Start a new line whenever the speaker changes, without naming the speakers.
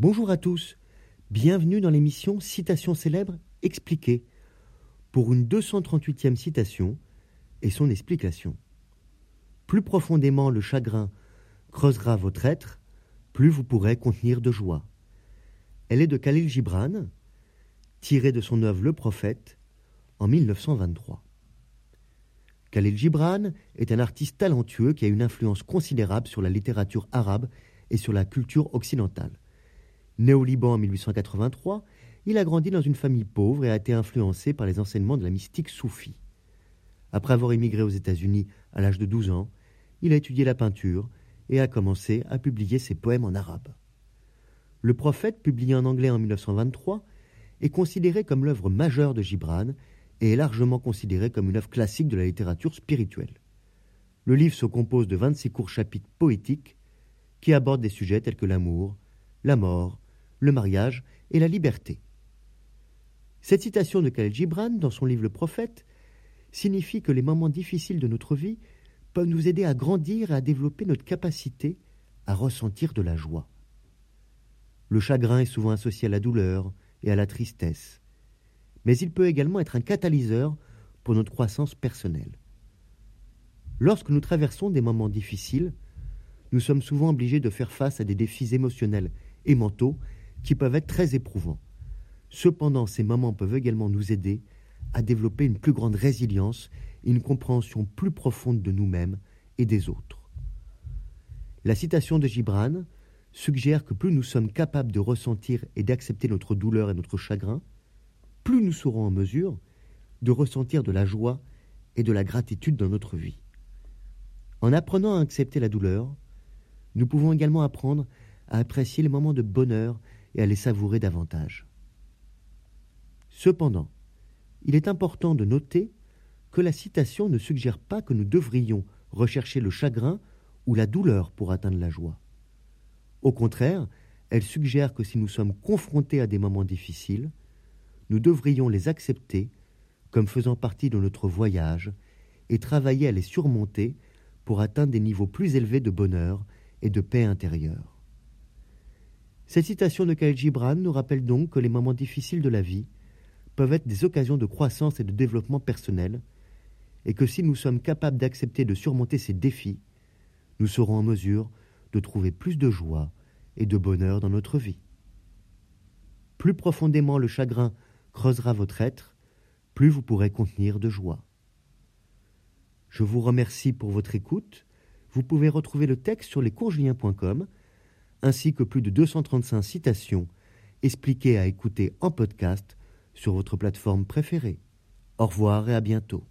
Bonjour à tous, bienvenue dans l'émission Citation célèbre expliquée pour une 238e citation et son explication. Plus profondément le chagrin creusera votre être, plus vous pourrez contenir de joie. Elle est de Khalil Gibran, tirée de son œuvre Le Prophète en 1923. Khalil Gibran est un artiste talentueux qui a une influence considérable sur la littérature arabe et sur la culture occidentale. Né au Liban en 1883, il a grandi dans une famille pauvre et a été influencé par les enseignements de la mystique soufie. Après avoir émigré aux États-Unis à l'âge de 12 ans, il a étudié la peinture et a commencé à publier ses poèmes en arabe. Le Prophète, publié en anglais en 1923, est considéré comme l'œuvre majeure de Gibran et est largement considéré comme une œuvre classique de la littérature spirituelle. Le livre se compose de 26 courts chapitres poétiques qui abordent des sujets tels que l'amour, la mort, le mariage et la liberté. Cette citation de Khalil Gibran dans son livre Le Prophète signifie que les moments difficiles de notre vie peuvent nous aider à grandir et à développer notre capacité à ressentir de la joie. Le chagrin est souvent associé à la douleur et à la tristesse, mais il peut également être un catalyseur pour notre croissance personnelle. Lorsque nous traversons des moments difficiles, nous sommes souvent obligés de faire face à des défis émotionnels et mentaux qui peuvent être très éprouvants. Cependant, ces moments peuvent également nous aider à développer une plus grande résilience et une compréhension plus profonde de nous-mêmes et des autres. La citation de Gibran suggère que plus nous sommes capables de ressentir et d'accepter notre douleur et notre chagrin, plus nous serons en mesure de ressentir de la joie et de la gratitude dans notre vie. En apprenant à accepter la douleur, nous pouvons également apprendre à apprécier les moments de bonheur et à les savourer davantage. Cependant, il est important de noter que la citation ne suggère pas que nous devrions rechercher le chagrin ou la douleur pour atteindre la joie. Au contraire, elle suggère que si nous sommes confrontés à des moments difficiles, nous devrions les accepter comme faisant partie de notre voyage et travailler à les surmonter pour atteindre des niveaux plus élevés de bonheur et de paix intérieure. Cette citation de Khalil Gibran nous rappelle donc que les moments difficiles de la vie peuvent être des occasions de croissance et de développement personnel, et que si nous sommes capables d'accepter de surmonter ces défis, nous serons en mesure de trouver plus de joie et de bonheur dans notre vie. Plus profondément le chagrin creusera votre être, plus vous pourrez contenir de joie. Je vous remercie pour votre écoute. Vous pouvez retrouver le texte sur lescoursjulien.com ainsi que plus de 235 citations expliquées à écouter en podcast sur votre plateforme préférée. Au revoir et à bientôt.